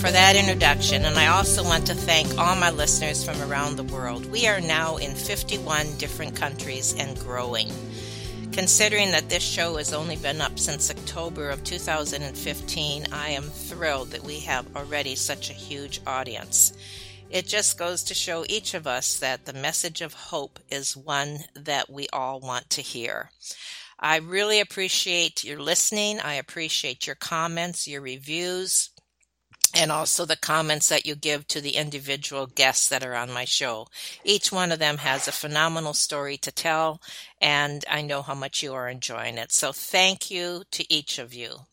for that introduction. And I also want to thank all my listeners from around the world. We are now in 51 different countries and growing. Considering that this show has only been up since October of 2015, I am thrilled that we have already such a huge audience. It just goes to show each of us that the message of hope is one that we all want to hear. I really appreciate your listening. I appreciate your comments, your reviews, and also the comments that you give to the individual guests that are on my show. Each one of them has a phenomenal story to tell, and I know how much you are enjoying it. So thank you to each of you.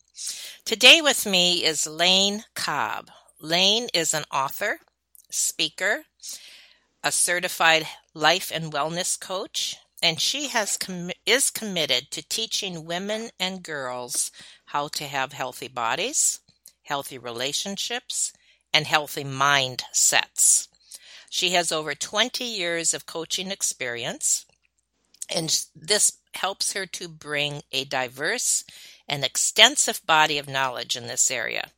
Today with me is Lane Cobb. Lane is an author, speaker, a certified life and wellness coach, and she has com- is committed to teaching women and girls how to have healthy bodies, healthy relationships, and healthy mindsets. She has over 20 years of coaching experience, and this helps her to bring a diverse and extensive body of knowledge in this area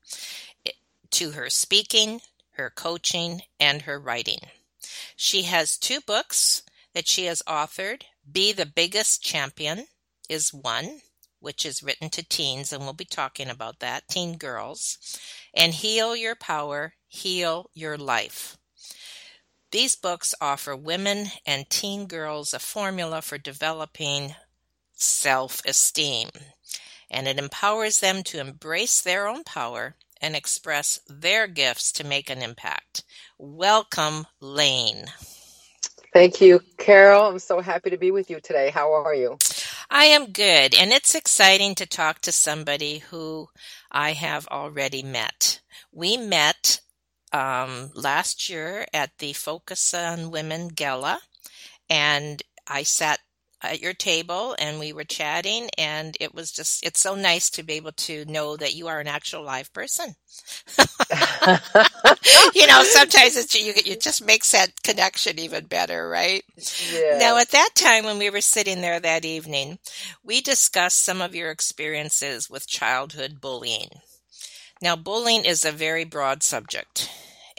eh, to her speaking, her coaching, and her writing. She has two books that she has authored. Be the Biggest Champion is one, which is written to teens, and we'll be talking about that, teen girls, and Heal Your Power, Heal Your Life. These books offer women and teen girls a formula for developing self esteem, and it empowers them to embrace their own power and express their gifts to make an impact. Welcome, Lane. Thank you, Carol. I'm so happy to be with you today. How are you? I am good, and it's exciting to talk to somebody who I have already met. We met um, last year at the Focus on Women Gala, and I sat at your table and we were chatting and it was just it's so nice to be able to know that you are an actual live person. You know sometimes it's you it just makes that connection even better right? Yeah. now at that time when we were sitting there that evening we discussed some of your experiences with childhood bullying. Now bullying is a very broad subject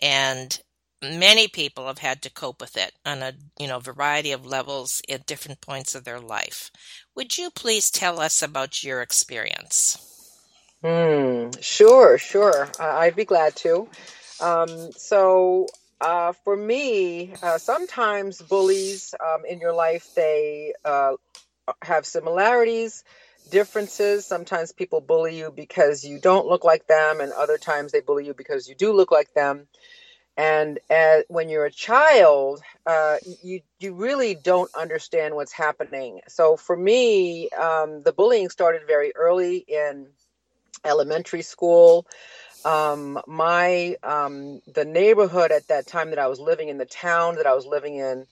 and many people have had to cope with it on a you know variety of levels at different points of their life. Would you please tell us about your experience? Hmm. Sure, sure. I'd be glad to. Um, so, uh, for me, uh, sometimes bullies um, in your life they uh, have similarities, differences. Sometimes people bully you because you don't look like them, and other times they bully you because you do look like them and as, when you're a child uh, you you really don't understand what's happening. So for me um, the bullying started very early in elementary school. Um, my um, the neighborhood at that time that i was living in the town that i was living in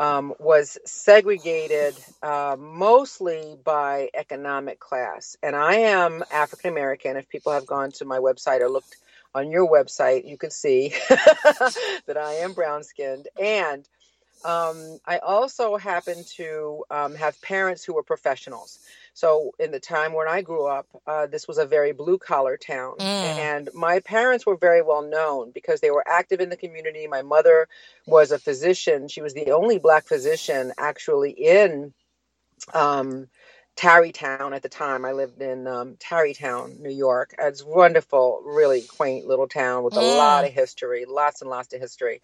um, was segregated uh, mostly by economic class. And i am african american if people have gone to my website or looked on your website, you can see that I am brown skinned. And um, I also happen to um, have parents who were professionals. So, in the time when I grew up, uh, this was a very blue collar town. Mm. And my parents were very well known because they were active in the community. My mother was a physician, she was the only black physician actually in. Um, Tarrytown at the time. I lived in um, Tarrytown, New York. It's wonderful, really quaint little town with a lot Mm. of history, lots and lots of history.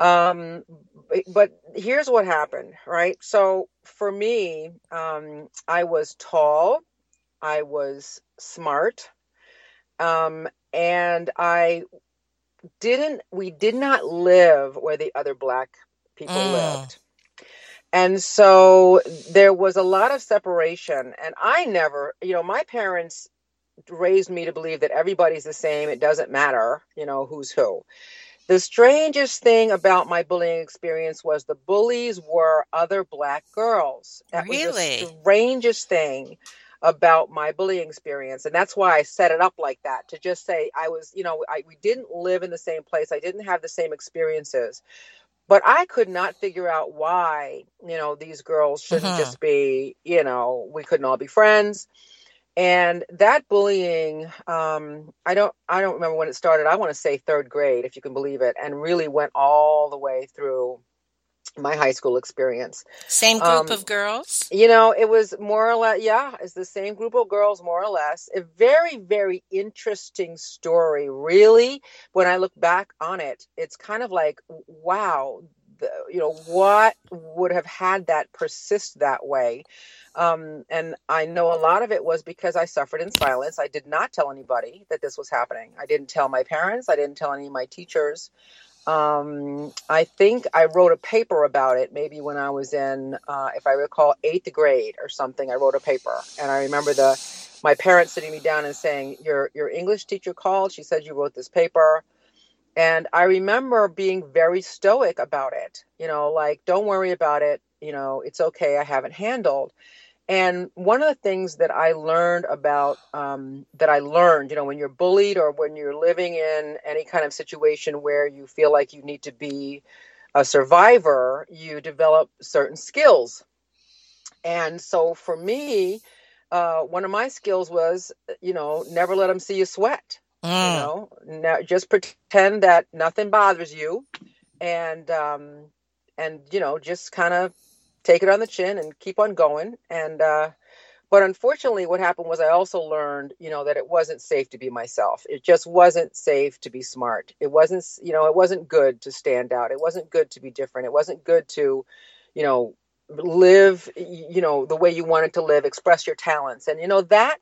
Um, but, but here's what happened, right? So for me, um, I was tall, I was smart, um, and I didn't. We did not live where the other black people Mm. lived. And so there was a lot of separation. And I never, you know, my parents raised me to believe that everybody's the same. It doesn't matter, you know, who's who. The strangest thing about my bullying experience was the bullies were other black girls. That was Really? the strangest thing about my bullying experience. And that's why I set it up like that to just say I was, you know, I, we didn't live in the same place. I didn't have the same experiences. But I could not figure out why, you know, these girls shouldn't Mhm. just be, you know, we couldn't all be friends. And that bullying, um, I don't, I don't remember when it started. I want to say third grade, if you can believe it, and really went all the way through my high school experience. Same group Um, of girls? You know, it was more or less, yeah, it's the same group of girls, more or less. A very, very interesting story, really. When I look back on it, it's kind of like, wow, the, you know, what would have had that persist that way? Um, and I know a lot of it was because I suffered in silence. I did not tell anybody that this was happening. I didn't tell my parents. I didn't tell any of my teachers. Um, I think I wrote a paper about it maybe when I was in, uh, if I recall, eighth grade or something. I wrote a paper, and I remember the my parents sitting me down and saying, "Your your English teacher called. She said you wrote this paper." And I remember being very stoic about it. You know, like, don't worry about it. You know, it's okay. I haven't handled. And one of the things that I learned about, um, that I learned, you know, when you're bullied or when you're living in any kind of situation where you feel like you need to be a survivor, you develop certain skills. And so for me, uh, one of my skills was, you know, never let them see you sweat. You Mm. know, no, just pretend that nothing bothers you, and um, and you know, just kind of take it on the chin and keep on going. And uh, but unfortunately, what happened was I also learned, you know, that it wasn't safe to be myself. It just wasn't safe to be smart. It wasn't, you know, it wasn't good to stand out. It wasn't good to be different. It wasn't good to, you know, live, you know, the way you wanted to live, express your talents. And you know that,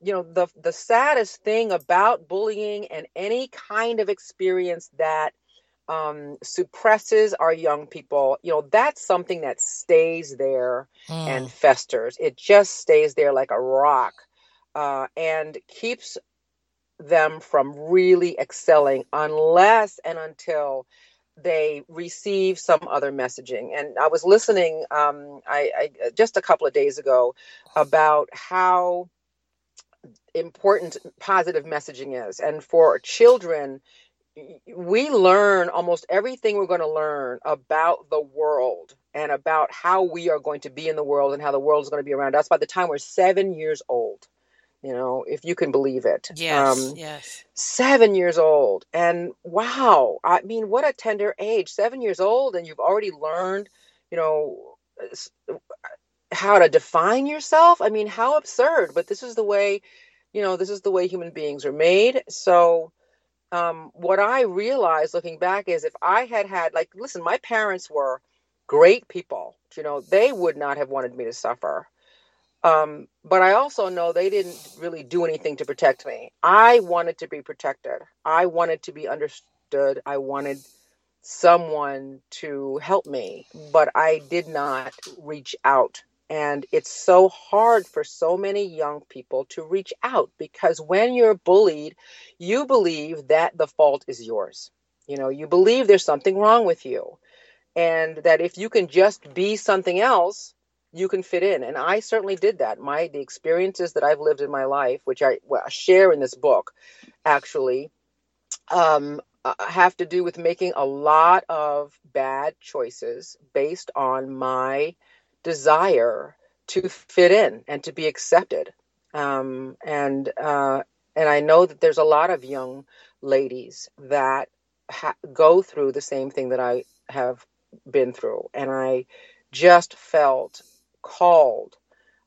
you know, the the saddest thing about bullying and any kind of experience that um, suppresses our young people, you know, that's something that stays there and Mm. festers. It just stays there like a rock uh, and keeps them from really excelling unless and until they receive some other messaging. And I was listening um, I, I just a couple of days ago about how important positive messaging is. And for children, we learn almost everything we're going to learn about the world and about how we are going to be in the world and how the world is going to be around us by the time we're seven years old. You know, if you can believe it. Yes, Um, yes. seven years old. And wow, I mean, what a tender age. Seven years old, and you've already learned, you know, how to define yourself. I mean, how absurd. But this is the way, you know, this is the way human beings are made. So, um, what I realized looking back is if I had had, like, listen, my parents were great people. You know, they would not have wanted me to suffer. Um, but I also know they didn't really do anything to protect me. I wanted to be protected. I wanted to be understood. I wanted someone to help me, but I did not reach out. And it's so hard for so many young people to reach out because when you're bullied, you believe that the fault is yours. You know, you believe there's something wrong with you, and that if you can just be something else, you can fit in. And I certainly did that. My the experiences that I've lived in my life, which I well, share in this book, actually, um, uh, have to do with making a lot of bad choices based on my desire to fit in and to be accepted. Um, and uh, and I know that there's a lot of young ladies that ha- go through the same thing that I have been through, and I just felt called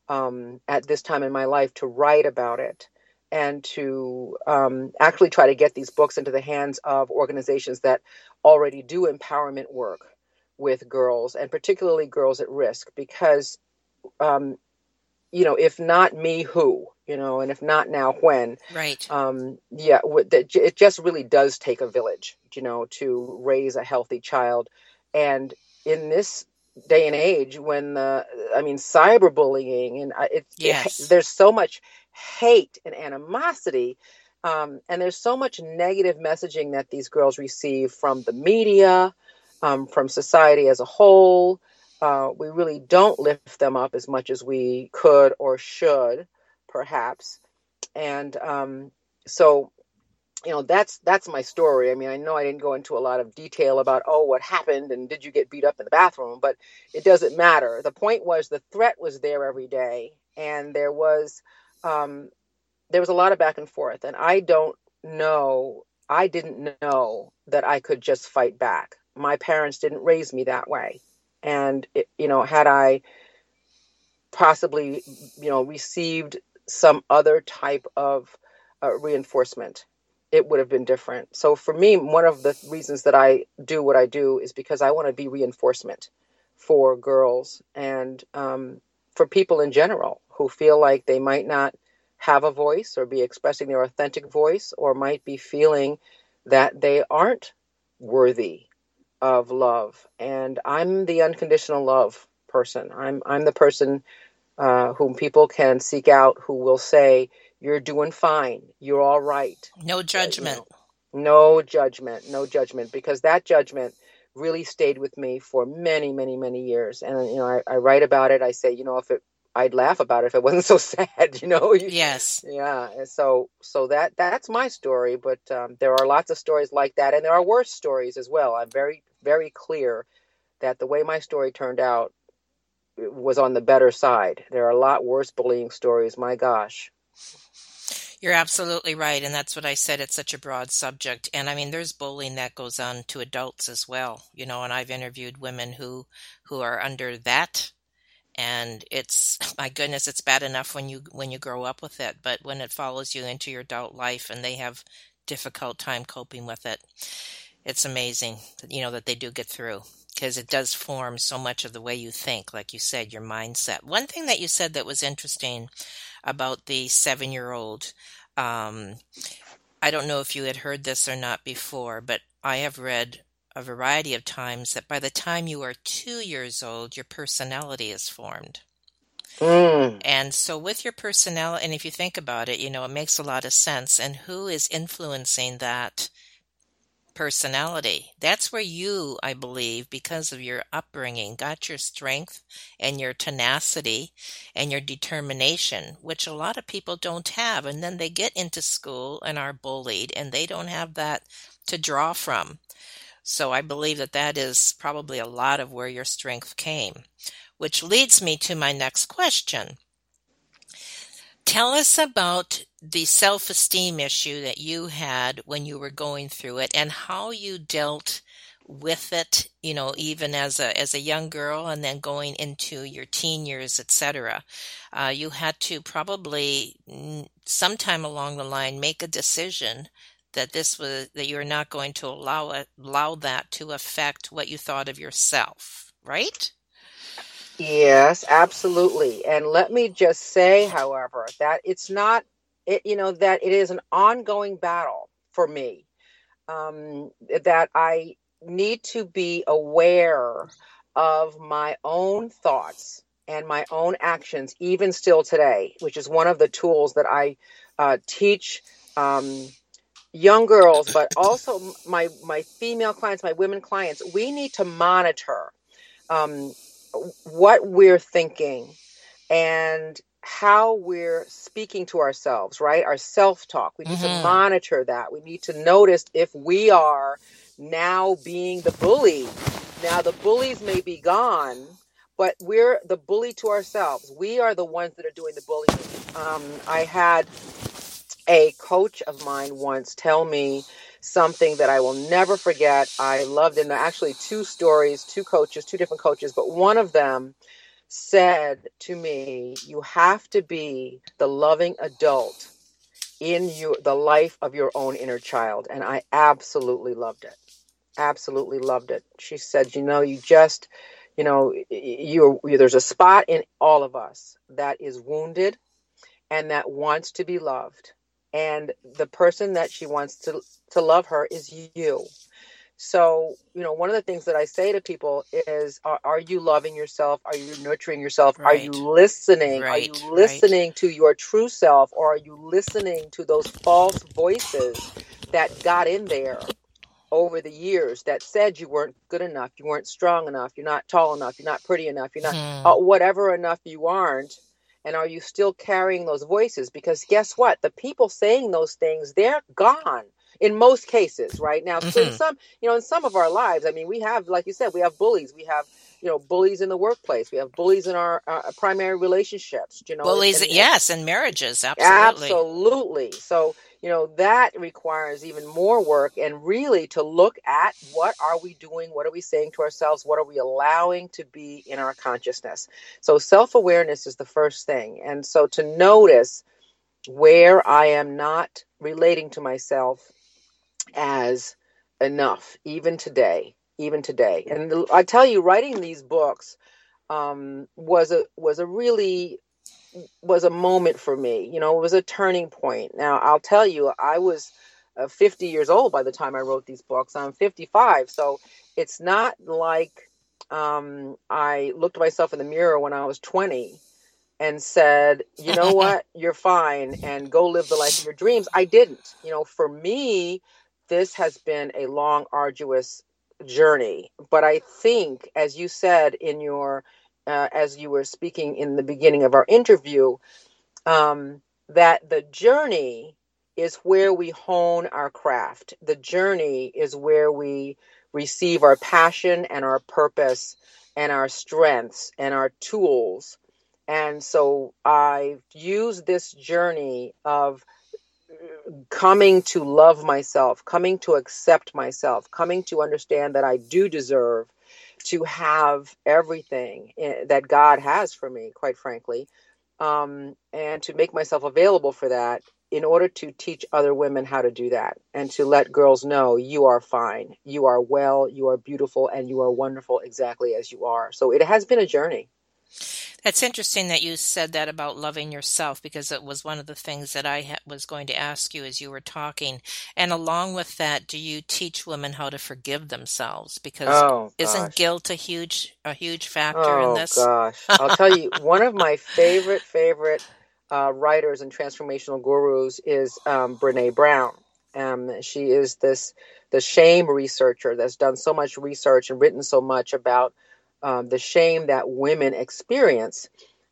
um, at this time in my life to write about it and to um, actually try to get these books into the hands of organizations that already do empowerment work with girls and particularly girls at risk because um, you know if not me who you know and if not now when right um, yeah it just really does take a village you know to raise a healthy child and in this day and age when the i mean cyberbullying and it, yes. it there's so much hate and animosity um, and there's so much negative messaging that these girls receive from the media um, from society as a whole. Uh, we really don't lift them up as much as we could or should perhaps. And um, so you know that's that's my story. I mean i know i didn't go into a lot of detail about oh what happened and did you get beat up in the bathroom but it doesn't matter. The point was the threat was there every day and there was um, there was a lot of back and forth and i don't know i didn't know that i could just fight back my parents didn't raise me that way and it, you know had i possibly you know received some other type of uh, reinforcement it would have been different. So for me, one of the reasons that I do what I do is because I want to be reinforcement for girls and um, for people in general who feel like they might not have a voice or be expressing their authentic voice or might be feeling that they aren't worthy of love. And I'm the unconditional love person. I'm I'm the person uh, whom people can seek out who will say, you're doing fine. You're all right. No judgment. You know, no judgment. No judgment. Because that judgment really stayed with me for many, many, many years. And you know, I, I write about it. I say, you know, if it, I'd laugh about it if it wasn't so sad. You know. Yes. Yeah. And so, so that that's my story. But um, there are lots of stories like that, and there are worse stories as well. I'm very, very clear that the way my story turned out was on the better side. There are a lot worse bullying stories. My gosh. You're absolutely right. And that's what I said. It's such a broad subject. And I mean, there's bullying that goes on to adults as well, you know, and I've interviewed women who, who are under that. And it's, my goodness, it's bad enough when you, when you grow up with it, but when it follows you into your adult life and they have difficult time coping with it, it's amazing, you know, that they do get through because it does form so much of the way you think, like you said, your mindset. One thing that you said that was interesting about the seven year old. Um, I don't know if you had heard this or not before, but I have read a variety of times that by the time you are two years old, your personality is formed. Mm. And so, with your personality, and if you think about it, you know, it makes a lot of sense. And who is influencing that personality. That's where you, I believe, because of your upbringing, got your strength and your tenacity and your determination, which a lot of people don't have. And then they get into school and are bullied and they don't have that to draw from. So I believe that that is probably a lot of where your strength came, which leads me to my next question. Tell us about the self esteem issue that you had when you were going through it and how you dealt with it you know even as a as a young girl and then going into your teen years etc uh, you had to probably sometime along the line make a decision that this was that you're not going to allow it, allow that to affect what you thought of yourself right Yes, absolutely. And let me just say, however, that it's not, it, you know, that it is an ongoing battle for me. Um, that I need to be aware of my own thoughts and my own actions, even still today, which is one of the tools that I uh, teach um, young girls, but also my my female clients, my women clients. We need to monitor. Um, what we're thinking and how we're speaking to ourselves, right? Our self talk. We need mm-hmm. to monitor that. We need to notice if we are now being the bully. Now, the bullies may be gone, but we're the bully to ourselves. We are the ones that are doing the bullying. Um, I had a coach of mine once tell me something that I will never forget. I loved, and actually two stories, two coaches, two different coaches, but one of them said to me, "You have to be the loving adult in you the life of your own inner child." And I absolutely loved it. Absolutely loved it. She said, "You know, you just, you know, you there's a spot in all of us that is wounded and that wants to be loved. And the person that she wants to to love her is you." So, you know, one of the things that I say to people is are, are you loving yourself? Are you nurturing yourself? Right. Are you listening? Right. Are you listening right. to your true self or are you listening to those false voices that got in there over the years that said you weren't good enough, you weren't strong enough, you're not tall enough, you're not pretty enough, you're not hmm. uh, whatever enough you aren't? And are you still carrying those voices? Because guess what? The people saying those things, they're gone in most cases, right? Now, mm-hmm. in some, you know, in some of our lives, I mean, we have, like you said, we have bullies. We have, you know, bullies in the workplace. We have bullies in our uh, primary relationships. You know, bullies, and, and, yes, in marriages, absolutely, absolutely. So, you know, that requires even more work, and really to look at what are we doing, what are we saying to ourselves, what are we allowing to be in our consciousness. So, self awareness is the first thing, and so to notice where I am not relating to myself as enough, even today, even today. And I tell you, writing these books um, was a was a really was a moment for me. You know, it was a turning point. Now, I'll tell you, I was uh, 50 years old by the time I wrote these books. I'm 55, so it's not like um, I looked myself in the mirror when I was 20 and said, you know what, you're fine and go live the life of your dreams. I didn't. You know, for me, this has been a long, arduous journey. But I think, as you said in your, uh, as you were speaking in the beginning of our interview, um, that the journey is where we hone our craft. The journey is where we receive our passion and our purpose and our strengths and our tools. And so I've used this journey of coming to love myself, coming to accept myself, coming to understand that I do deserve to have everything eh, that God has for me, quite frankly, um, and to make myself available for that in order to teach other women how to do that and to let girls know you are fine, you are well, you are beautiful, and you are wonderful exactly as you are. So it has been a journey. That's interesting that you said that about loving yourself because it was one of the things that I ha- was going to ask you as you were talking. And along with that, do you teach women how to forgive themselves? Because oh, isn't guilt a huge a huge factor oh, in this? Oh gosh, I'll tell you, one of my favorite favorite uh, writers and transformational gurus is um, Brene Brown. Um, she is this the shame researcher that's done so much research and written so much about um, the shame that women experience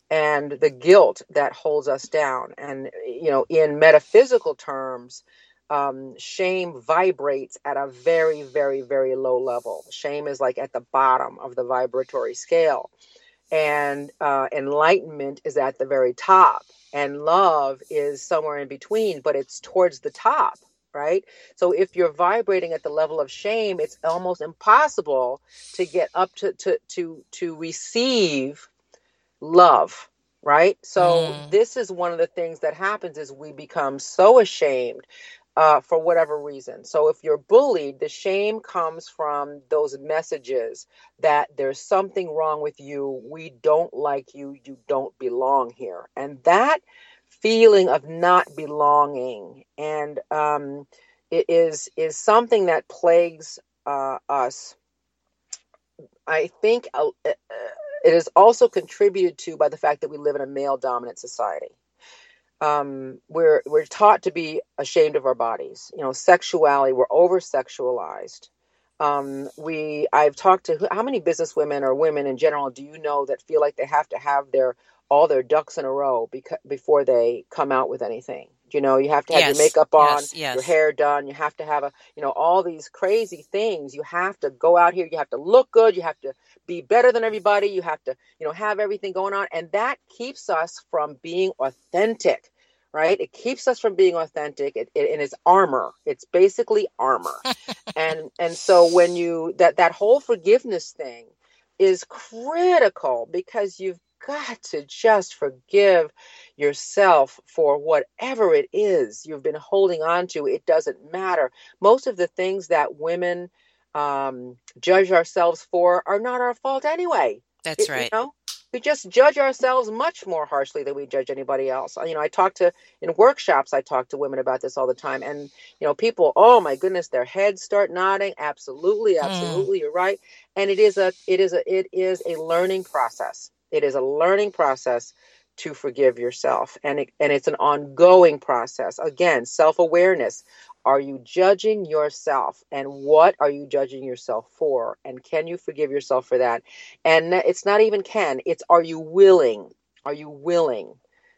and the guilt that holds us down. And, you know, in metaphysical terms, um, shame vibrates at a very, very, very low level. Shame is like at the bottom of the vibratory scale. And uh, enlightenment is at the very top. And love is somewhere in between, but it's towards the top right? So if you're vibrating at the level of shame, it's almost impossible to get up to to to to receive love, right? So mm. this is one of the things that happens is we become so ashamed uh, for whatever reason. So if you're bullied, the shame comes from those messages that there's something wrong with you, we don't like you, you don't belong here, and that feeling of not belonging and um, it is is something that plagues uh, us. I think uh, uh, it is also contributed to by the fact that we live in a male dominant society. Um, we're we're taught to be ashamed of our bodies. You know, sexuality. We're over sexualized. Um, we I've talked to how many business women or women in general do you know that feel like they have to have their all their ducks in a row beca- before they come out with anything. You know, you have to have yes, your makeup on, yes, yes. your hair done. You have to have a, you know, all these crazy things. You have to go out here. You have to look good. You have to be better than everybody. You have to, you know, have everything going on. And that keeps us from being authentic, right? It keeps us from being authentic. It, it, and it's armor. It's basically armor. and, and so when you, that, that whole forgiveness thing is critical because you've got to just forgive yourself for whatever it is you've been holding on to. It doesn't matter. Most of the things that women um, judge ourselves for are not our fault anyway. That's It- right. You know, we just judge ourselves much more harshly than we judge anybody else. You know, I talk to in workshops. I talk to women about this all the time, and you know, people, oh my goodness, their heads start nodding. Absolutely, Mm. absolutely, you're right. And it is a, it is a, it is a learning process. It is a learning process to forgive yourself, and it, and it's an ongoing process. Again, self awareness. Are you judging yourself? And what are you judging yourself for? And can you forgive yourself for that? And it's not even can, it's are you willing? Are you willing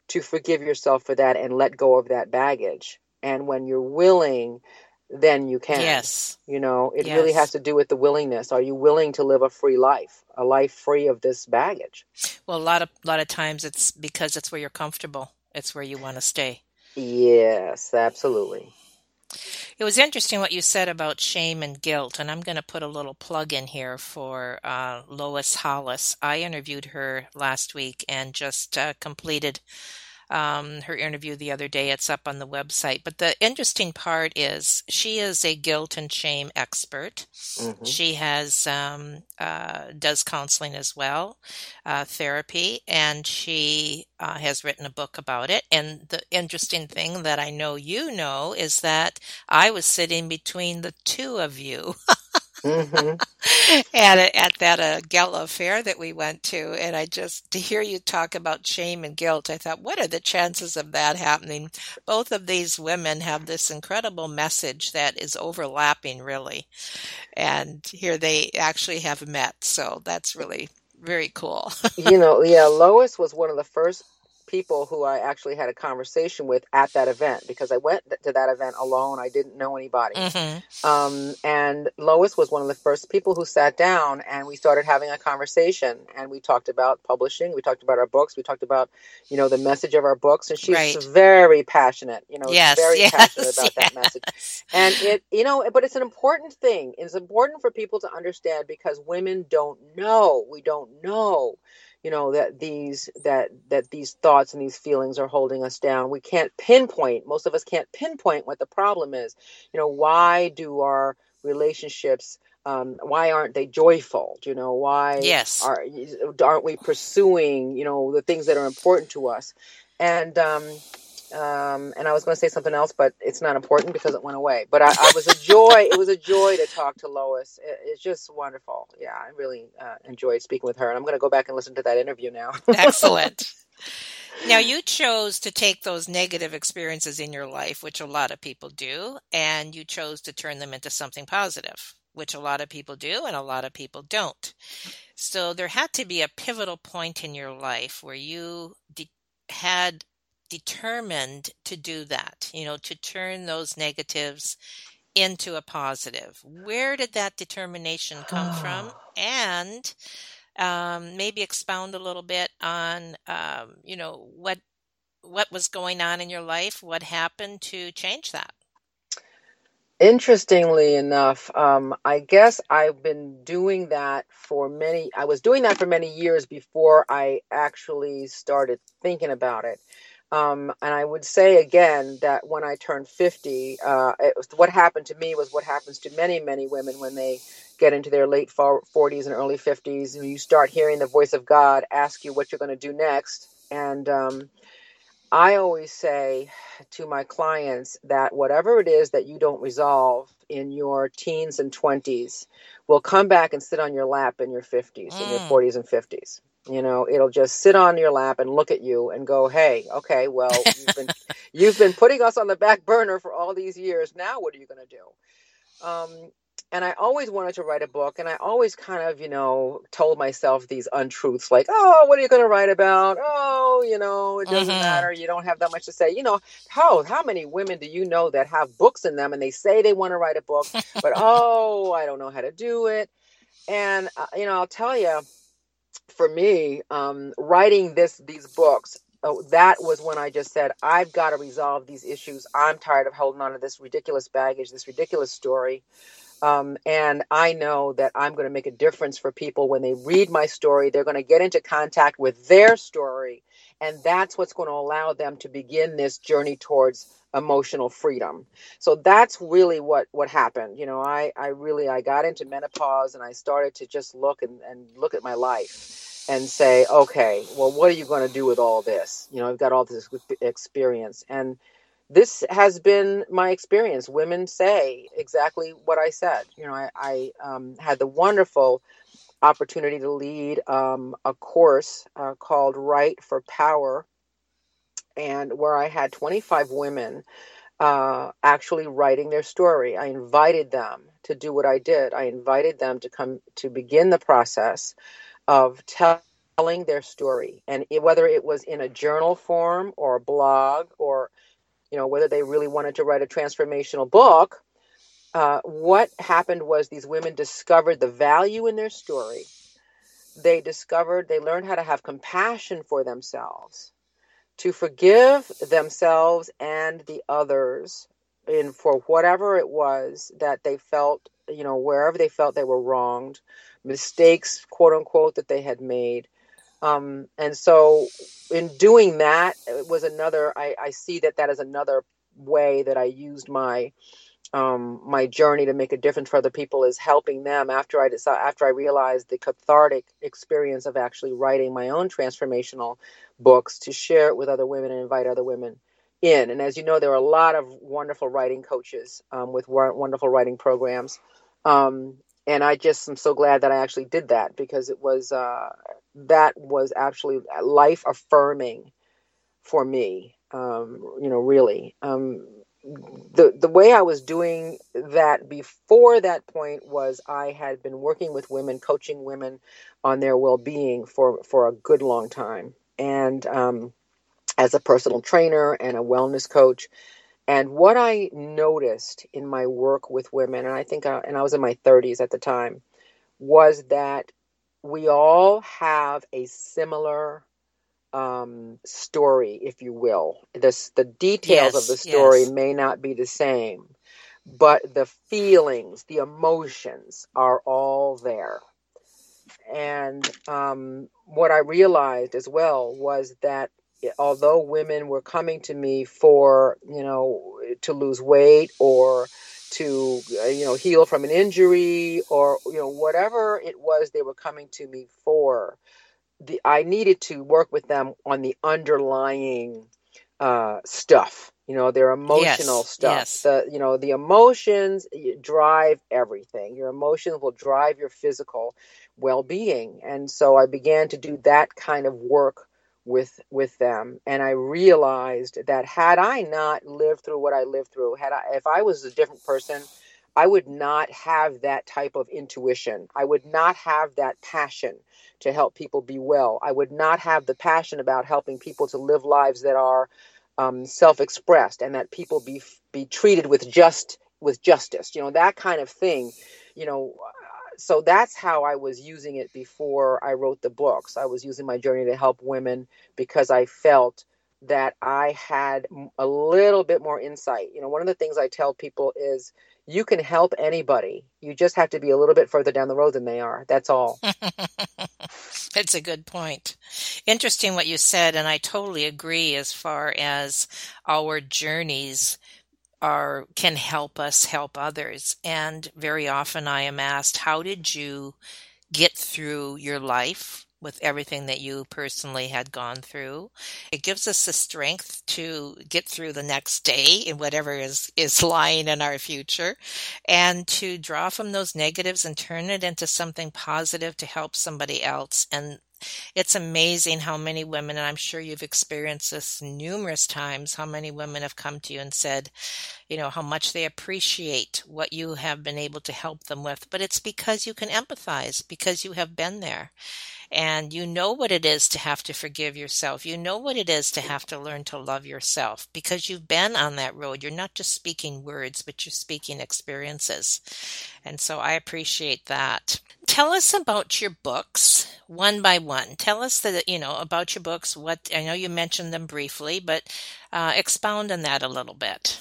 to forgive yourself for that and let go of that baggage? And when you're willing, then you can. Yes. You know, it really has to do with the willingness. Are you willing to live a free life, a life free of this baggage? Well, a lot of a lot of times it's because it's where you're comfortable. It's where you want to stay. Yes, absolutely. It was interesting what you said about shame and guilt, and I'm going to put a little plug in here for uh, Lois Hollis. I interviewed her last week and just uh, completed um, her interview the other day. It's up on the website. But the interesting part is she is a guilt and shame expert. hmm She has um, uh, does counseling as well, uh, therapy, and she uh, has written a book about it. And the interesting thing that I know you know is that I was sitting between the two of you hmm at a, at that uh, gala fair that we went to, and I just to hear you talk about shame and guilt, I thought, what are the chances of that happening? Both of these women have this incredible message that is overlapping, really, and here they actually have met. So that's really very cool. you know, yeah, Lois was one of the first people who I actually had a conversation with at that event because I went th- to that event alone. I didn't know anybody. hmm Um, and Lois was one of the first people who sat down and we started having a conversation and we talked about publishing. We talked about our books. We talked about, you know, the message of our books. And she's Right. very passionate, you know, Yes, very yes, passionate about that message. And it, you know, but it's an important thing. It's important for people to understand because women don't know. We don't know, you know, that these that that these thoughts and these feelings are holding us down. We can't pinpoint. Most of us can't pinpoint what the problem is. You know, why do our relationships um, why aren't they joyful? You know, why Yes. are aren't we pursuing, you know, the things that are important to us? And um, um, and I was going to say something else, but it's not important because it went away. But I, I was a joy. it was a joy to talk to Lois. It, it's just wonderful. Yeah, I really uh, enjoyed speaking with her, and I'm going to go back and listen to that interview now. Excellent. Now, you chose to take those negative experiences in your life, which a lot of people do, and you chose to turn them into something positive, which a lot of people do and a lot of people don't. So, there had to be a pivotal point in your life where you de- had determined to do that, you know, to turn those negatives into a positive. Where did that determination come from? And um, maybe expound a little bit on um, you know what what was going on in your life what happened to change that Interestingly enough, um, I guess I've been doing that for many. I was doing that for many years before I actually started thinking about it. Um, and I would say again that when I turned 50, uh, it was, what happened to me was what happens to many, many women when they get into their late 40s and early 50s. And you start hearing the voice of God ask you what you're going to do next. And um, I always say to my clients that whatever it is that you don't resolve in your teens and 20s will come back and sit on your lap in your 50s, in your Mm. 40s and 50s. You know, it'll just sit on your lap and look at you and go, "Hey, okay, well, you've been you've been putting us on the back burner for all these years. Now, what are you going to do?" Um, and I always wanted to write a book, and I always kind of, you know, told myself these untruths like, "Oh, what are you going to write about? Oh, you know, it doesn't Mhm. matter. You don't have that much to say." You know, how how many women do you know that have books in them and they say they want to write a book, but oh, I don't know how to do it. And uh, you know, I'll tell you, for me, um, writing this these books, uh, that was when I just said, I've got to resolve these issues. I'm tired of holding on to this ridiculous baggage, this ridiculous story. Um, and I know that I'm going to make a difference for people when they read my story. They're going to get into contact with their story. And that's what's going to allow them to begin this journey towards emotional freedom. So that's really what, what happened. You know, I, I really, I got into menopause and I started to just look and, and look at my life and say, okay, well, what are you going to do with all this? You know, I've got all this experience. And this has been my experience. Women say exactly what I said. You know, I, I um, had the wonderful opportunity to lead um, a course uh, called Write for Power, and where I had 25 women uh, actually writing their story. I invited them to do what I did. I invited them to come to begin the process of telling their story, and it, whether it was in a journal form or a blog or you know, whether they really wanted to write a transformational book, uh, what happened was these women discovered the value in their story. They discovered, they learned how to have compassion for themselves, to forgive themselves and the others in for whatever it was that they felt, you know, wherever they felt they were wronged, mistakes, quote unquote, that they had made. Um, and so, in doing that, it was another. I, I see that that is another way that I used my um, my journey to make a difference for other people is helping them after I decide after I realized the cathartic experience of actually writing my own transformational books to share it with other women and invite other women in. And as you know, there are a lot of wonderful writing coaches um, with wonderful writing programs. Um, and I just am so glad that I actually did that because it was uh, that was actually life affirming for me. Um, you know, really. Um, the the way I was doing that before that point was I had been working with women, coaching women on their well being for for a good long time, and um, as a personal trainer and a wellness coach. And what I noticed in my work with women, and I think, I, and I was in my 30s at the time, was that we all have a similar um, story, if you will. This, the details yes, of the story yes. may not be the same, but the feelings, the emotions are all there. And um, what I realized as well was that although women were coming to me for, you know, to lose weight or to uh, you know heal from an injury or you know whatever it was they were coming to me for the I needed to work with them on the underlying uh, stuff you know their emotional yes, stuff yes. the you know the emotions drive everything. Your emotions will drive your physical well-being. And so I began to do that kind of work with with them. And i realized that had i not lived through what i lived through had i if i was a different person i would not have that type of intuition. I would not have that passion to help people be well i would not have the passion about helping people to live lives that are um, self-expressed and that people be be treated with just with justice you know that kind of thing you know so that's how I was using it before I wrote the books. I was using my journey to help women because I felt that I had a little bit more insight. You know, one of the things I tell people is you can help anybody. You just have to be a little bit further down the road than they are. That's all. it's a good point. Interesting what you said, and I totally agree as far as our journeys are can help us help others. And very often I am asked, how did you get through your life with everything that you personally had gone through. It gives us the strength to get through the next day and whatever is, is lying in our future and to draw from those negatives and turn it into something positive to help somebody else. And it's amazing how many women, and I'm sure you've experienced this numerous times, how many women have come to you and said, you know, how much they appreciate what you have been able to help them with. But it's because you can empathize, because you have been there and you know what it is to have to forgive yourself. You know what it is to have to learn to love yourself because you've been on that road. You're not just speaking words, but you're speaking experiences. And so I appreciate that. Tell us about your books one by one. Tell us that, you know, about your books. What I know you mentioned them briefly, but uh, expound on that a little bit.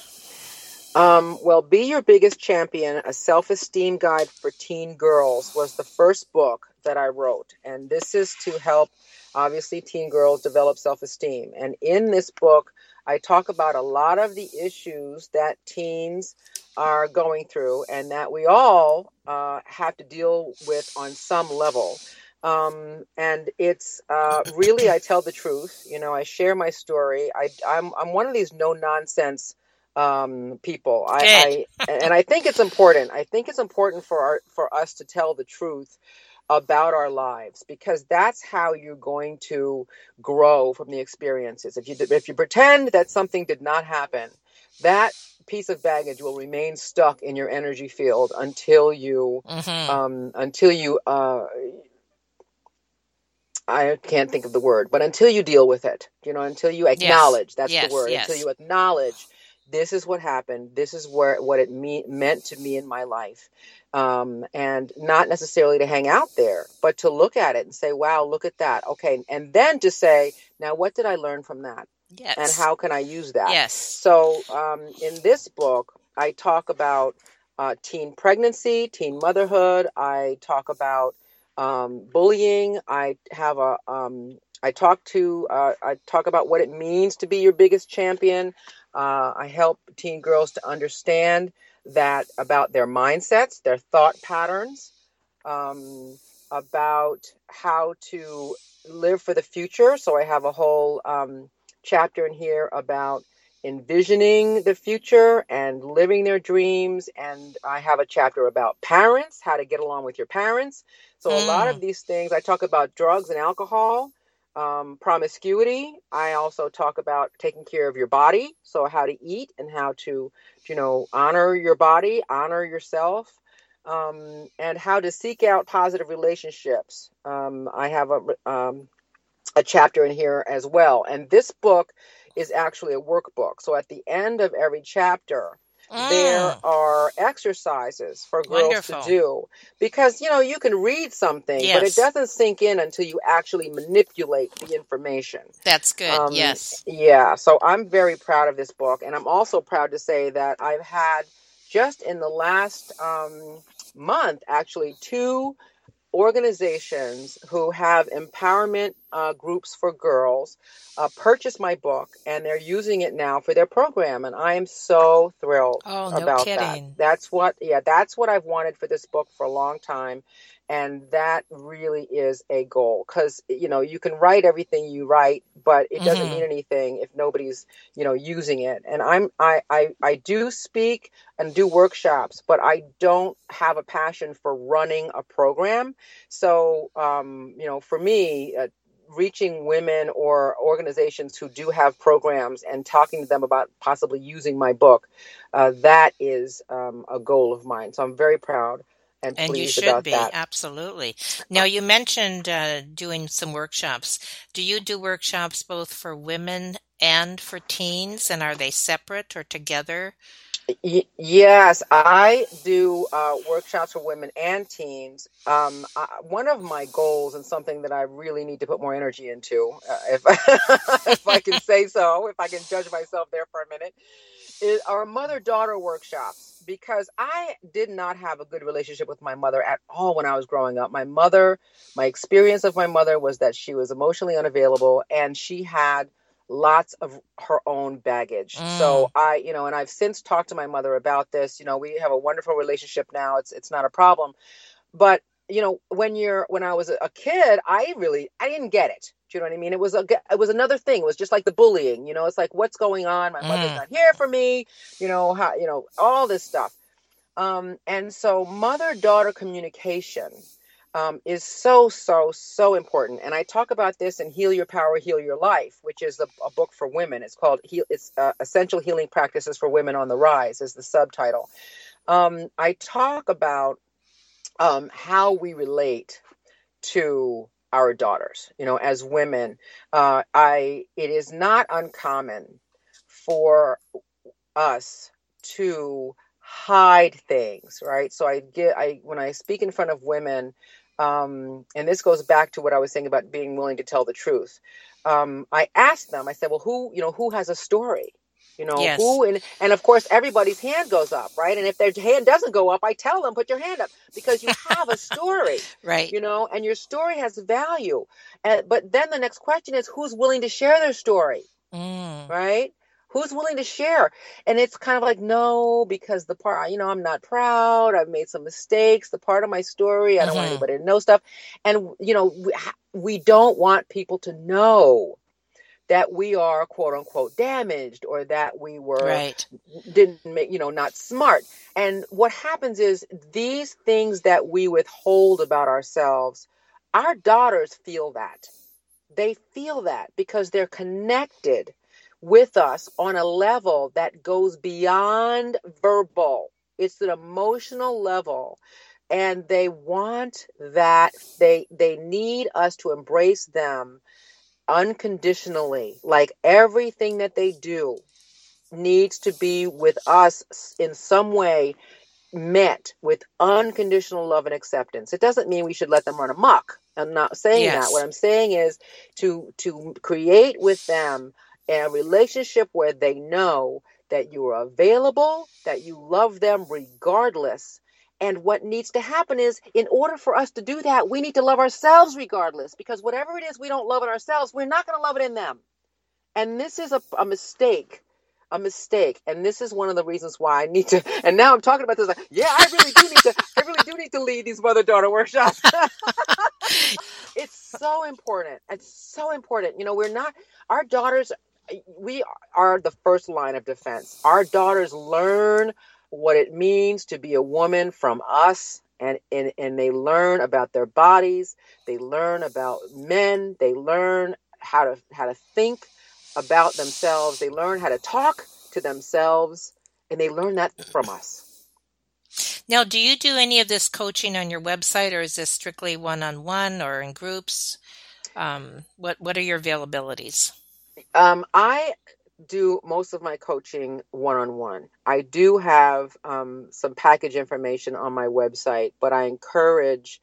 Um, well, Be Your Biggest Champion, a self esteem guide for teen girls, was the first book that I wrote. And this is to help, obviously, teen girls develop self esteem. And in this book, I talk about a lot of the issues that teens are going through and that we all uh, have to deal with on some level. Um, and it's uh, really, I tell the truth. You know, I share my story. I, I'm, I'm one of these no nonsense um, people. I, I and I think it's important. I think it's important for our, for us to tell the truth about our lives because that's how you're going to grow from the experiences. If you if you pretend that something did not happen, that piece of baggage will remain stuck in your energy field until you mm-hmm. um, until you uh, I can't think of the word, but until you deal with it, you know, until you acknowledge, yes. that's yes, the word, yes. until you acknowledge this is what happened. This is where what it me- meant to me in my life. Um, and not necessarily to hang out there but to look at it and say wow look at that. Okay and then to say now what did i learn from that? Yes. and how can i use that? Yes. So um, in this book i talk about uh, teen pregnancy teen motherhood. I talk about um, bullying. I have a um, I talk to uh, I talk about what it means to be your biggest champion. Uh, I help teen girls to understand that about their mindsets, their thought patterns, um, about how to live for the future. So I have a whole um, chapter in here about envisioning the future and living their dreams. And I have a chapter about parents, how to get along with your parents. So mm. a lot of hmm. these things, I talk about drugs and alcohol um, promiscuity. I also talk about taking care of your body, so how to eat and how to, you know, honor your body, honor yourself, um, and how to seek out positive relationships. Um, I have a um, a chapter in here as well, and this book is actually a workbook. So at the end of every chapter, Mm. There are exercises for girls Wonderful. to do because you know you can read something, yes. but it doesn't sink in until you actually manipulate the information. That's good. Um, yes. Yeah. So I'm very proud of this book, and I'm also proud to say that I've had just in the last um, month actually two organizations who have empowerment uh, groups for girls uh, purchased my book and they're using it now for their program and i am so thrilled oh, no about kidding. that that's what yeah that's what i've wanted for this book for a long time and that really is a goal because you know you can write everything you write but it doesn't mm-hmm. mean anything if nobody's you know using it and i'm I, I i do speak and do workshops but i don't have a passion for running a program so um you know for me uh, reaching women or organizations who do have programs and talking to them about possibly using my book uh, that is um, a goal of mine so i'm very proud and, and you should be that. absolutely. Now you mentioned uh, doing some workshops. Do you do workshops both for women and for teens, and are they separate or together? Y- yes, I do uh, workshops for women and teens. Um, I, one of my goals and something that I really need to put more energy into, uh, if if I can say so, if I can judge myself there for a minute, is our mother daughter workshops because I did not have a good relationship with my mother at all when I was growing up. My mother, my experience of my mother was that she was emotionally unavailable and she had lots of her own baggage. Mm. So I, you know, and I've since talked to my mother about this. You know, we have a wonderful relationship now. It's it's not a problem. But, you know, when you're when I was a kid, I really I didn't get it. Do you know what I mean? It was a it was another thing. It was just like the bullying, you know. It's like what's going on? My mm. mother's not here for me, you know, how, you know, all this stuff. Um, and so mother daughter communication um, is so so so important. And I talk about this in Heal Your Power, Heal Your Life, which is a, a book for women. It's called Heal. It's uh, Essential Healing Practices for Women on the Rise is the subtitle. Um, I talk about um, how we relate to our daughters. You know, as women, uh, I it is not uncommon for us to hide things, right? So I get I when I speak in front of women, um, and this goes back to what I was saying about being willing to tell the truth. Um, I asked them. I said, "Well, who you know who has a story?" You know, Yes. who and and of course everybody's hand goes up, right? And if their hand doesn't go up, I tell them put your hand up because you have a story, Right. you know, and your story has value. And but then the next question is who's willing to share their story, Mm. right? Who's willing to share? And it's kind of like no, because the part, you know, I'm not proud. I've made some mistakes. The part of my story, I don't want Mhm. anybody to know stuff. And you know, we, we don't want people to know that we are quote unquote damaged or that we were Right. didn't make you know not smart and what happens is these things that we withhold about ourselves our daughters feel that they feel that because they're connected with us on a level that goes beyond verbal it's an emotional level and they want that they they need us to embrace them unconditionally like everything that they do needs to be with us in some way met with unconditional love and acceptance. It doesn't mean we should let them run amok. I'm not saying Yes. that. What I'm saying is to to create with them a relationship where they know that you are available, that you love them regardless. And what needs to happen is, in order for us to do that, we need to love ourselves regardless. Because whatever it is we don't love in ourselves, we're not going to love it in them. And this is a, a mistake a mistake and this is one of the reasons why i need to and now i'm talking about this like yeah i really do need to i really do need to lead these mother daughter workshops it's so important it's so important you know we're not our daughters we are the first line of defense our daughters learn what it means to be a woman from us and, and and they learn about their bodies they learn about men they learn how to how to think about themselves. They learn how to talk to themselves, and they learn that from us. Now, do you do any of this coaching on your website, or is this strictly one-on-one or in groups? Um, what What are your availabilities? Um, I do most of my coaching one on one. I do have um, some package information on my website, but I encourage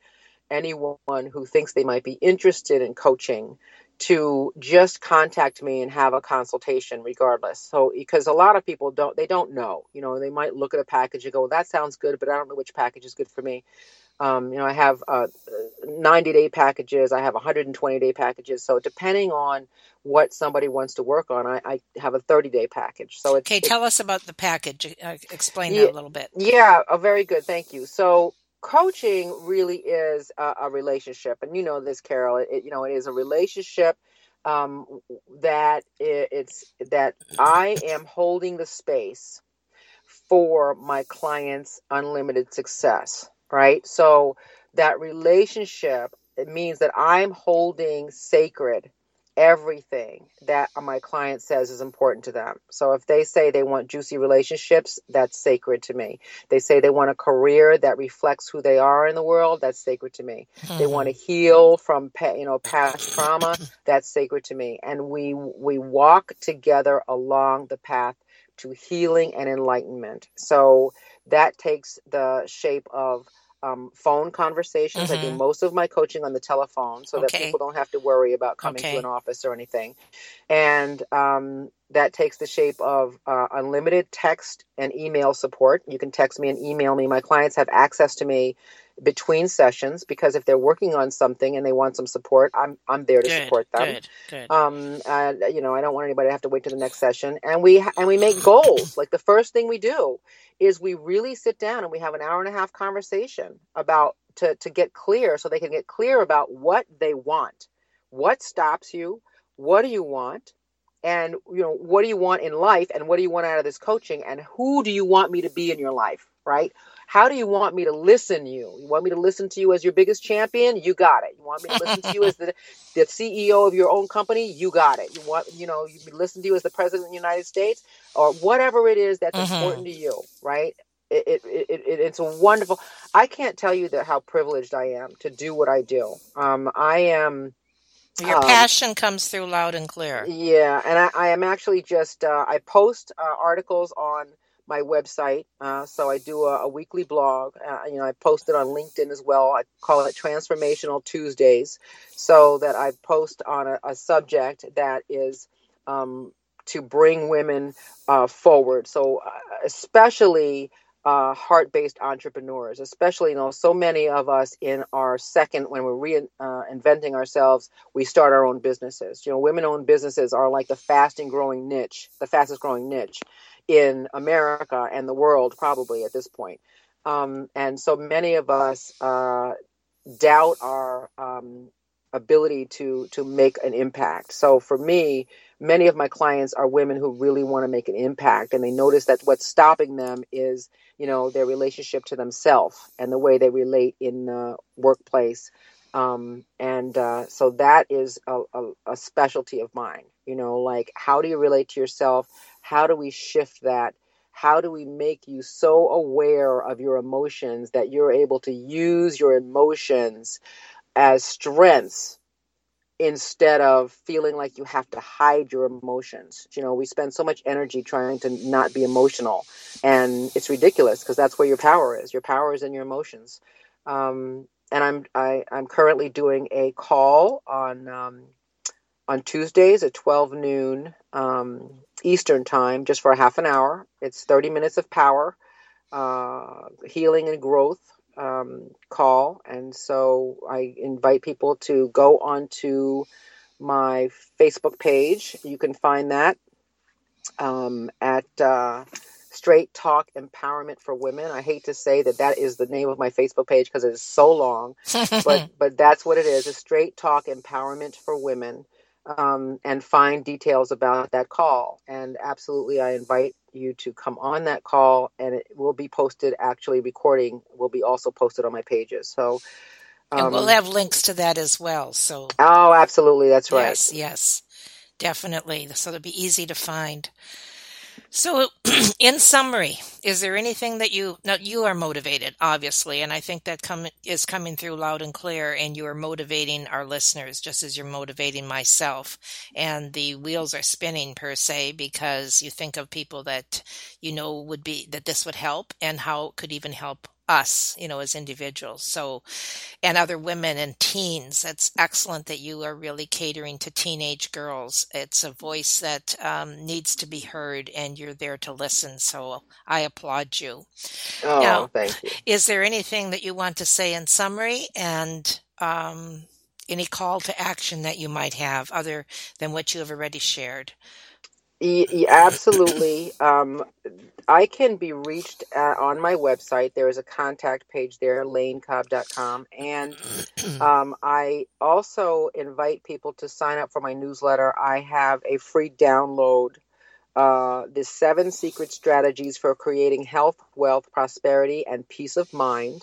anyone who thinks they might be interested in coaching to just contact me and have a consultation regardless so because a lot of people don't they don't know you know they might look at a package and go well, that sounds good but i don't know which package is good for me um, you know i have uh, 90 day packages i have 120 day packages so depending on what somebody wants to work on i, I have a 30 day package so it's, Okay, tell us about the package. Uh, explain Yeah. that a little bit. yeah, oh, very good. Thank you. So coaching really is a, a relationship, and you know this, Carol. It, it- you know it is a relationship um, that i it's that I am holding the space for my clients' unlimited success. Right. So that relationship it means that I'm holding sacred everything that my client says is important to them. So if they say they want juicy relationships, that's sacred to me. They say they want a career that reflects who they are in the world, that's sacred to me. They want to hmm. heal from you know past trauma, that's sacred to me. And we we walk together along the path to healing and enlightenment. So that takes the shape of um, phone conversations. I do Mhm. most of my coaching on the telephone so that people don't have to worry about coming Okay. to an office or anything. And um, that takes the shape of uh, unlimited text and email support. You can text me and email me. My clients have access to me between sessions because if they're working on something and they want some support, I'm I'm there to Good, support them good, good. um uh, you know i don't want anybody to have to wait to the next session and we and we make goals like the first thing we do is we really sit down and we have an hour and a half conversation about to to get clear so they can get clear about what they want what stops you what do you want and you know what do you want in life and what do you want out of this coaching and who do you want me to be in your life right how do you want me to listen you you want me to listen to you as your biggest champion you got it you want me to listen to you as the the CEO of your own company, you got it. You want, you know, you listen to you as the president of the United States, or whatever it is that's Mhm. important to you, right? It, it, it, it, it's a wonderful. I can't tell you that how privileged I am to do what I do. Um, I am, Your um, passion comes through loud and clear. yeah, and I, I am actually just uh, I post uh, articles on my website. Uh, so I do a, a weekly blog. Uh, you know, I post it on LinkedIn as well. I call it Transformational Tuesdays, so that I post on a, a subject that is um, to bring women uh, forward. So, uh, especially uh, heart-based entrepreneurs, especially you know so many of us in our second when we're reinventing uh, ourselves, we start our own businesses. You know, women-owned businesses are like the fastest growing niche, the fastest growing niche in America and the world probably at this point. Um, and so many of us uh, doubt our um, ability to to make an impact. So for me, many of my clients are women who really want to make an impact and they notice that what's stopping them is, you know, their relationship to themselves and the way they relate in the workplace. Um, and uh, so that is a, a, a specialty of mine, you know, like how do you relate to yourself? How do we shift that? How do we make you so aware of your emotions that you're able to use your emotions as strengths instead of feeling like you have to hide your emotions. You know, we spend so much energy trying to not be emotional, and it's ridiculous because that's where your power is. Your power is in your emotions. Um, and I'm I, I'm currently doing a call on um, on Tuesdays at 12 noon um, Eastern time, just for a half an hour. It's 30 minutes of power, uh, healing and growth um, call. And so I invite people to go onto my Facebook page. You can find that um, at uh, Straight Talk Empowerment for Women. I hate to say that that is the name of my Facebook page because it is so long, but but that's what it is: a Straight Talk Empowerment for Women um, and find details about that call. And absolutely, I invite you to come on that call, and it will be posted. Actually, recording will be also posted on my pages. So, um, and we'll um, have links to that as well. So, oh, absolutely, that's right. Yes, yes, definitely. So it'll be easy to find. So, in summary, is there anything that you now you are motivated, obviously, and I think that come is coming through loud and clear, and you are motivating our listeners just as you're motivating myself, and the wheels are spinning per se because you think of people that you know would be that this would help, and how it could even help us, you know, as individuals. So, and other women and teens. That's excellent that you are really catering to teenage girls. It's a voice that um, needs to be heard, and you're there to listen. So, I applaud you. Oh, now, thank you. Is there anything that you want to say in summary, and um, any call to action that you might have, other than what you have already shared? Absolutely. Um, I can be reached at, on my website. There is a contact page there, lanecobb.com. And um, I also invite people to sign up for my newsletter. I have a free download uh, the seven secret strategies for creating health, wealth, prosperity, and peace of mind.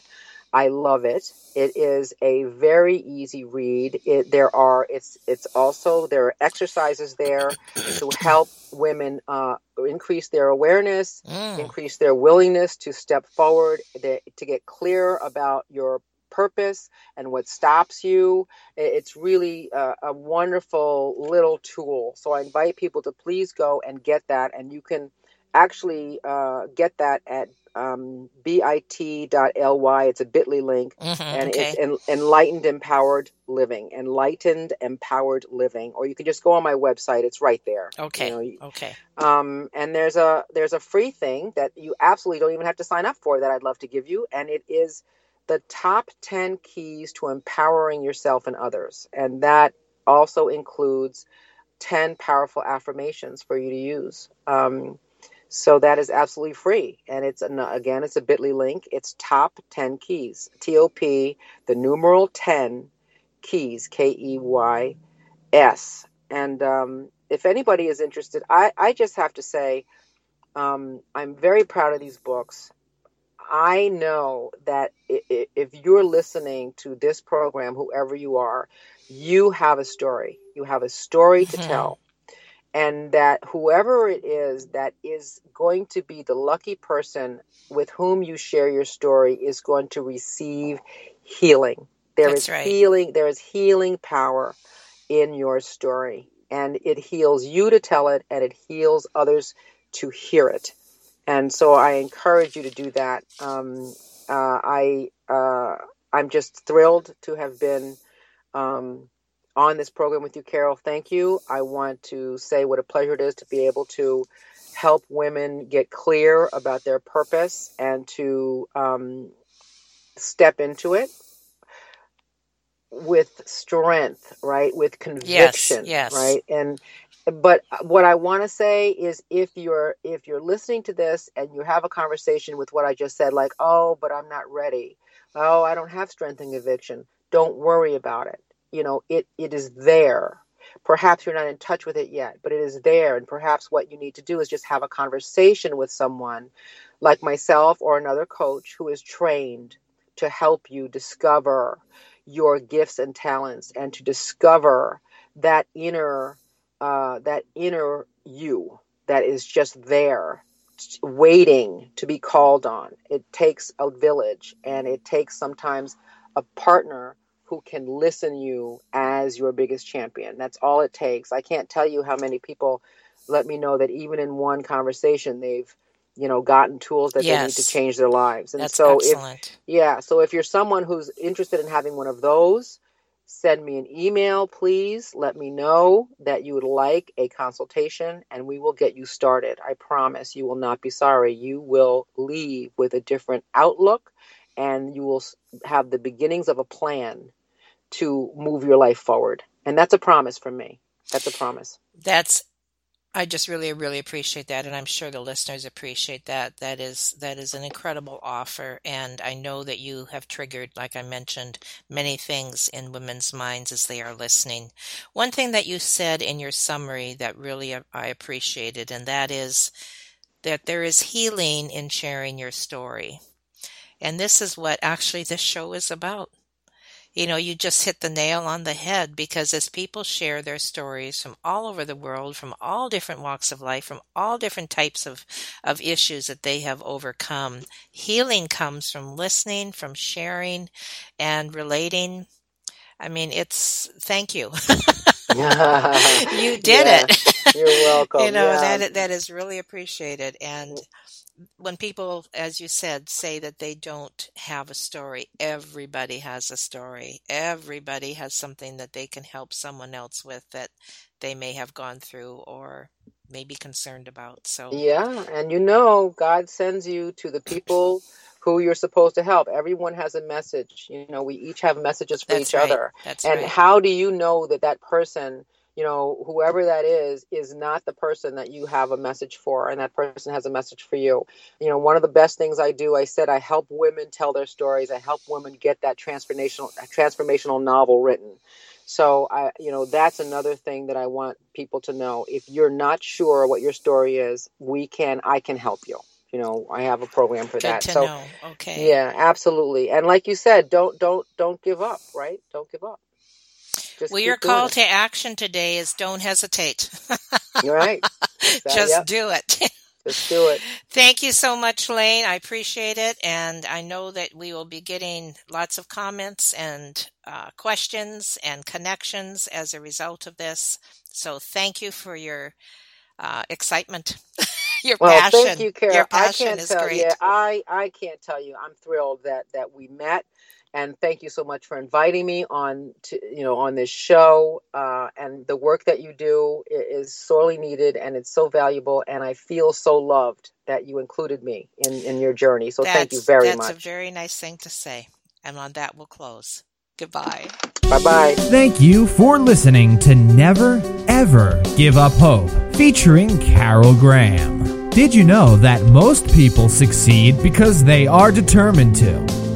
I love it. It is a very easy read. It, there are it's it's also there are exercises there to help women uh, increase their awareness, mm. increase their willingness to step forward, to get clear about your purpose and what stops you. It's really a, a, wonderful little tool. So I invite people to please go and get that, and you can actually uh, get that at um, bit.ly. It's a bit.ly link, mm-hmm, and okay. it's en- Enlightened Empowered Living. Enlightened Empowered Living. Or you can just go on my website. It's right there. Okay. You know, okay. Um, and there's a there's a free thing that you absolutely don't even have to sign up for that I'd love to give you, and it is the top ten keys to empowering yourself and others, and that also includes ten powerful affirmations for you to use. Um, so that is absolutely free. And it's, again, it's a bit.ly link. It's top 10 keys. TOP, the numeral 10 keys, K E Y S. And um, if anybody is interested, I, I just have to say, um, I'm very proud of these books. I know that if you're listening to this program, whoever you are, you have a story. You have a story to mm-hmm. tell and that whoever it is that is going to be the lucky person with whom you share your story is going to receive healing. There That's is right. healing. There is healing power in your story, and it heals you to tell it, and it heals others to hear it. And so I encourage you to do that. Um, uh, I uh, I'm just thrilled to have been um, on this program with you, Carol. Thank you. I want to say what a pleasure it is to be able to help women get clear about their purpose and to um, step into it with strength, right? With conviction, yes, yes. right? And but what I want to say is if you're if you're listening to this and you have a conversation with what I just said like, "Oh, but I'm not ready. Oh, I don't have strength and conviction." Don't worry about it. You know, it it is there. Perhaps you're not in touch with it yet, but it is there and perhaps what you need to do is just have a conversation with someone like myself or another coach who is trained to help you discover your gifts and talents and to discover that inner uh, that inner you that is just there waiting to be called on it takes a village and it takes sometimes a partner who can listen you as your biggest champion. That's all it takes. I can't tell you how many people let me know that even in one conversation they've you know gotten tools that yes. they need to change their lives. And That's so excellent. if yeah so if you're someone who's interested in having one of those send me an email please. Let me know that you would like a consultation and we will get you started. I promise you will not be sorry. You will leave with a different outlook and you will have the beginnings of a plan to move your life forward. And that's a promise from me. That's a promise. That's I just really, really appreciate that, and I'm sure the listeners appreciate that. That is that is an incredible offer, and I know that you have triggered, like I mentioned, many things in women's minds as they are listening. One thing that you said in your summary that really uh, I appreciated, and that is that there is healing in sharing your story, and this is what actually this show is about you know, you just hit the nail on the head because as people share their stories from all over the world, from all different walks of life, from all different types of, of issues that they have overcome, healing comes from listening, from sharing and relating. I mean, it's thank you. you did Yeah, it. you're welcome. you know, yeah. that that is really appreciated and when people, as you said, say that they don't have a story, everybody has a story. Everybody has something that they can help someone else with that they may have gone through or may be concerned about. So, Yeah, and you know, God sends you to the people who you're supposed to help. Everyone has a message. You know, we each have messages for that's each right. other. That's And right. how do you know that that person, you know, whoever that is, is not the person that you have a message for and that person has a message for you? You know, one of the best things I do, I said I help women tell their stories. I help women get that transformational transformational novel written. So I, you know, that's another thing that I want people to know. If you're not sure what your story is, we can, I can help you. You know, I have a program for Good that. So know. Okay. yeah, absolutely. And like you said, don't don't don't give up, right? Don't give up. Just Well, your call it. to action today is don't hesitate. You're right. So, Just yep, do it. just do it. Thank you so much, Lane. I appreciate it. And I know that we will be getting lots of comments and uh, questions and connections as a result of this. So thank you for your uh, excitement, your Well, passion. thank you, Carol. Your I can't is tell great. yeah, I I can't tell you. I'm thrilled that that we met and thank you so much for inviting me on to you know on this show uh, and the work that you do is sorely needed and it's so valuable and I feel so loved that you included me in in your journey. So thank you That's very that's a very nice thing to say. And on that, we'll close. Goodbye. Bye bye. Thank you for listening to Never Ever Give Up Hope, featuring Carol Graham. Did you know that most people succeed because they are determined to?